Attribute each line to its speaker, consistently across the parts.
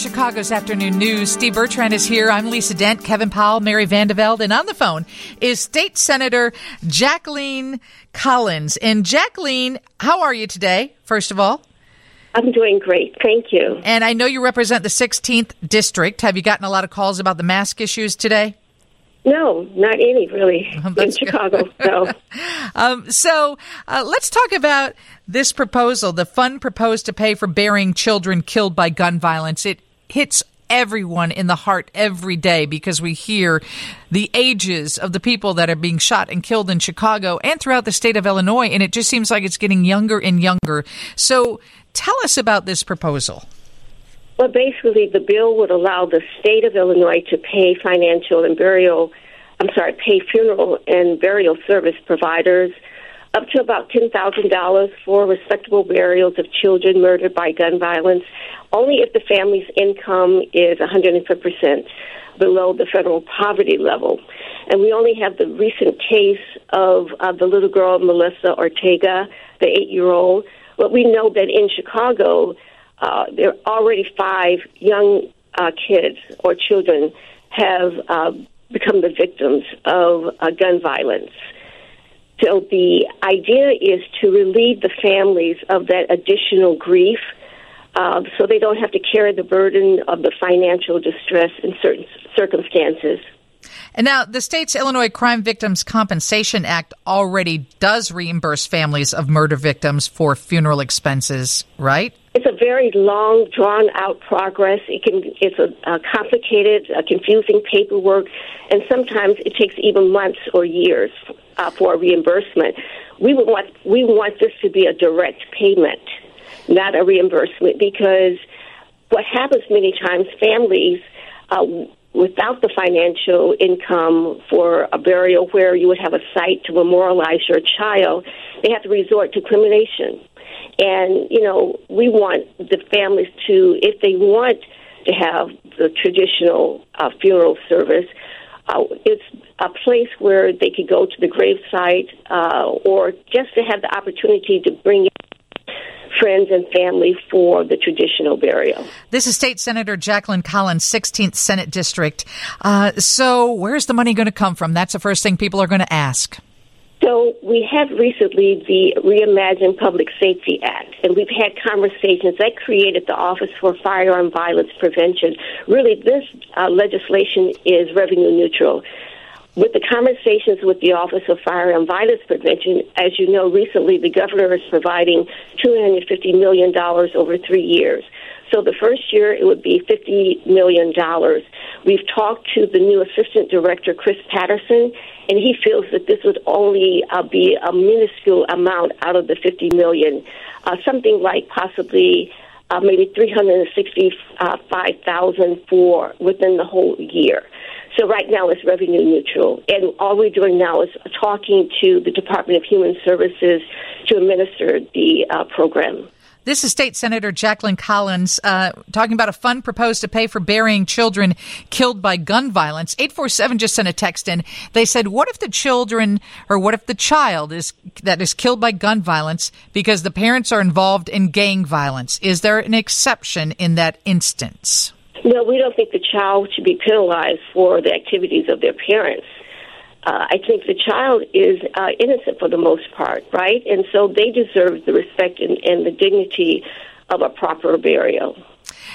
Speaker 1: Chicago's afternoon news. Steve Bertrand is here. I'm Lisa Dent, Kevin Powell, Mary Van de Velde, and on the phone is State Senator Jacqueline Collins. And Jacqueline, how are you today, first of all?
Speaker 2: I'm doing great. Thank you.
Speaker 1: And I know you represent the 16th district. Have you gotten a lot of calls about the mask issues today?
Speaker 2: No, not any really in Chicago. No.
Speaker 1: um, so uh, let's talk about this proposal, the fund proposed to pay for burying children killed by gun violence. It hits everyone in the heart every day because we hear the ages of the people that are being shot and killed in Chicago and throughout the state of Illinois, and it just seems like it's getting younger and younger. So tell us about this proposal.
Speaker 2: Well, basically, the bill would allow the state of Illinois to pay financial and burial, I'm sorry, pay funeral and burial service providers up to about $10,000 for respectable burials of children murdered by gun violence, only if the family's income is 105% below the federal poverty level. And we only have the recent case of uh, the little girl, Melissa Ortega, the eight year old. But we know that in Chicago, uh, there are already five young uh, kids or children have uh, become the victims of uh, gun violence. So the idea is to relieve the families of that additional grief uh, so they don't have to carry the burden of the financial distress in certain circumstances.
Speaker 1: And now, the state's Illinois Crime Victims Compensation Act already does reimburse families of murder victims for funeral expenses, right?
Speaker 2: It's a very long, drawn out progress. It can, it's a, a complicated, a confusing paperwork, and sometimes it takes even months or years uh, for reimbursement. We would want we want this to be a direct payment, not a reimbursement, because what happens many times, families. Uh, without the financial income for a burial where you would have a site to memorialize your child, they have to resort to cremation. And, you know, we want the families to, if they want to have the traditional uh, funeral service, uh, it's a place where they could go to the gravesite uh, or just to have the opportunity to bring friends and family for the traditional burial.
Speaker 1: This is State Senator Jacqueline Collins, 16th Senate District. Uh, so, where's the money going to come from? That's the first thing people are going to ask.
Speaker 2: So we have recently the Reimagine Public Safety Act, and we've had conversations that created the Office for Firearm Violence Prevention. Really, this uh, legislation is revenue neutral. With the conversations with the Office of Firearm Violence Prevention, as you know, recently the governor is providing $250 million over three years. So the first year it would be $50 million. We've talked to the new assistant director, Chris Patterson, and he feels that this would only uh, be a minuscule amount out of the 50 million, uh, something like possibly uh, maybe 365,000 for within the whole year. So right now it's revenue neutral, and all we're doing now is talking to the Department of Human Services to administer the uh, program.
Speaker 1: This is State Senator Jacqueline Collins uh, talking about a fund proposed to pay for burying children killed by gun violence. 847 just sent a text in. They said, What if the children or what if the child is that is killed by gun violence because the parents are involved in gang violence? Is there an exception in that instance?
Speaker 2: No, we don't think the child should be penalized for the activities of their parents uh, I think the child is uh, innocent for the most part, right? And so they deserve the respect and, and the dignity of a proper burial.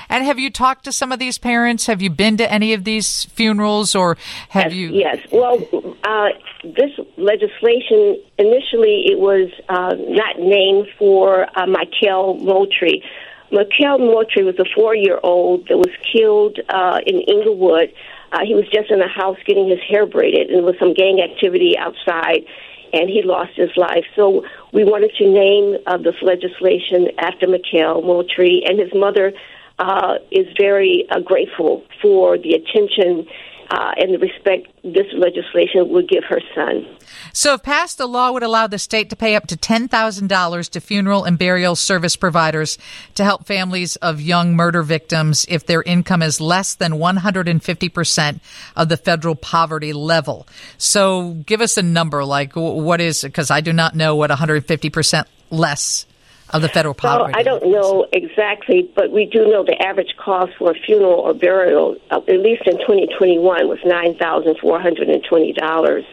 Speaker 1: And have you talked to some of these parents? Have you been to any of these funerals, or have
Speaker 2: yes,
Speaker 1: you?
Speaker 2: Yes. Well, uh, this legislation initially it was uh, not named for uh, Mychal Moultrie. Mychal Moultrie was a four-year-old that was killed uh, in Englewood. uh, he was just in the house getting his hair braided, and there was some gang activity outside, and he lost his life. So we wanted to name uh, this legislation after Mychal Moultrie, and his mother uh, is very uh, grateful for the attention uh, and the respect this legislation would give her son.
Speaker 1: So, if passed, the law would allow the state to pay up to $10,000 to funeral and burial service providers to help families of young murder victims if their income is less than 150% of the federal poverty level. So, give us a number like what is, because I do not know what 150% less of the federal poverty.
Speaker 2: Well, I don't know exactly, but we do know the average cost for a funeral or burial, uh, at least in 2021, was $9,420.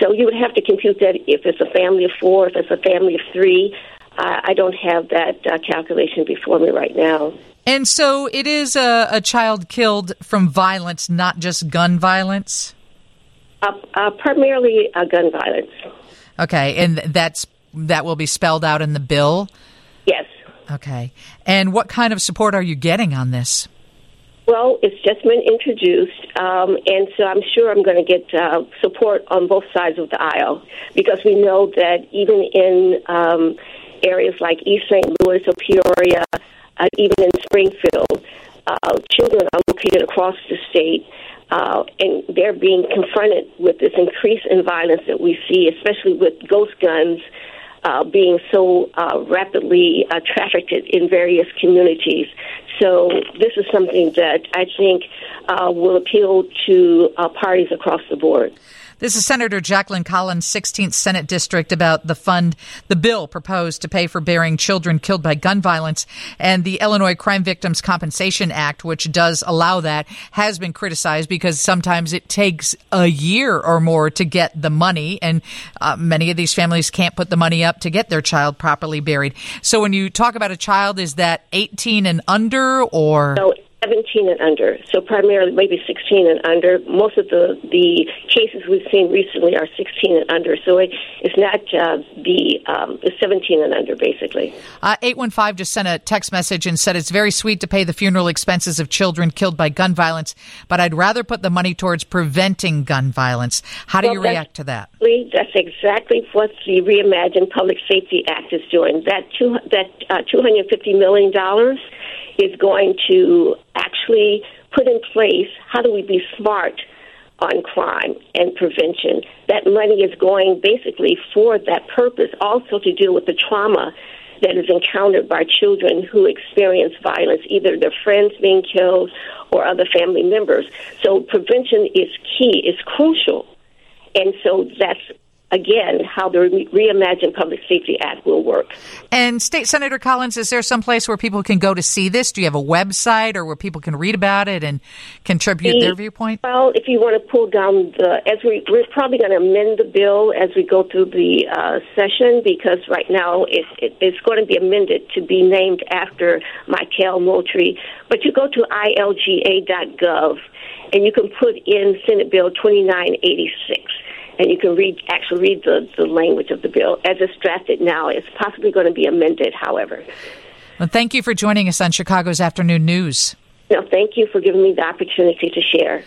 Speaker 2: So you would have to compute that if it's a family of four, if it's a family of three. Uh, I don't have that uh, calculation before me right now.
Speaker 1: And so it is a, a child killed from violence, not just gun violence?
Speaker 2: Uh, uh primarily gun violence.
Speaker 1: Okay, and that's that will be spelled out in the bill?
Speaker 2: Yes.
Speaker 1: Okay. And what kind of support are you getting on this?
Speaker 2: Well, it's just been introduced, um, and so I'm sure I'm going to get uh, support on both sides of the aisle because we know that even in um, areas like East St. Louis or Peoria, uh, even in Springfield, uh, children are located across the state. Uh, and they're being confronted with this increase in violence that we see, especially with ghost guns uh, being so uh, rapidly uh, trafficked in various communities. So this is something that I think uh, will appeal to uh, parties across the board.
Speaker 1: This is Senator Jacqueline Collins, 16th Senate District, about the fund, the bill proposed to pay for burying children killed by gun violence. And the Illinois Crime Victims Compensation Act, which does allow that, has been criticized because sometimes it takes a year or more to get the money. And uh, many of these families can't put the money up to get their child properly buried. So when you talk about a child, is that 18 and under or?
Speaker 2: No, 17 and under, so primarily maybe 16 and under. Most of the the cases we've seen recently are 16 and under, so it, it's not uh, the um, the 17 and under, basically.
Speaker 1: Uh, 815 just sent a text message and said it's very sweet to pay the funeral expenses of children killed by gun violence, but I'd rather put the money towards preventing gun violence. How do well, you react to that?
Speaker 2: That's exactly what the Reimagine Public Safety Act is doing. That two, that uh, 250 million dollars is going to actually put in place how do we be smart on crime and prevention. That money is going basically for that purpose, also to deal with the trauma that is encountered by children who experience violence, either their friends being killed or other family members. So prevention is key, is crucial. And so that's again how the Reimagine Public Safety Act will work.
Speaker 1: And State Senator Collins, is there some place where people can go to see this? Do you have a website or where people can read about it and contribute the, their viewpoint?
Speaker 2: Well, if you want to pull down the, as we we're probably going to amend the bill as we go through the uh, session because right now it, it, it's going to be amended to be named after Mychal Moultrie. But you go to ilga.gov and you can put in Senate Bill 2986 and you can read actually read the, the language of the bill as it's drafted now. It's possibly going to be amended, however.
Speaker 1: Well, thank you for joining us on Chicago's Afternoon News.
Speaker 2: No, thank you for giving me the opportunity to share.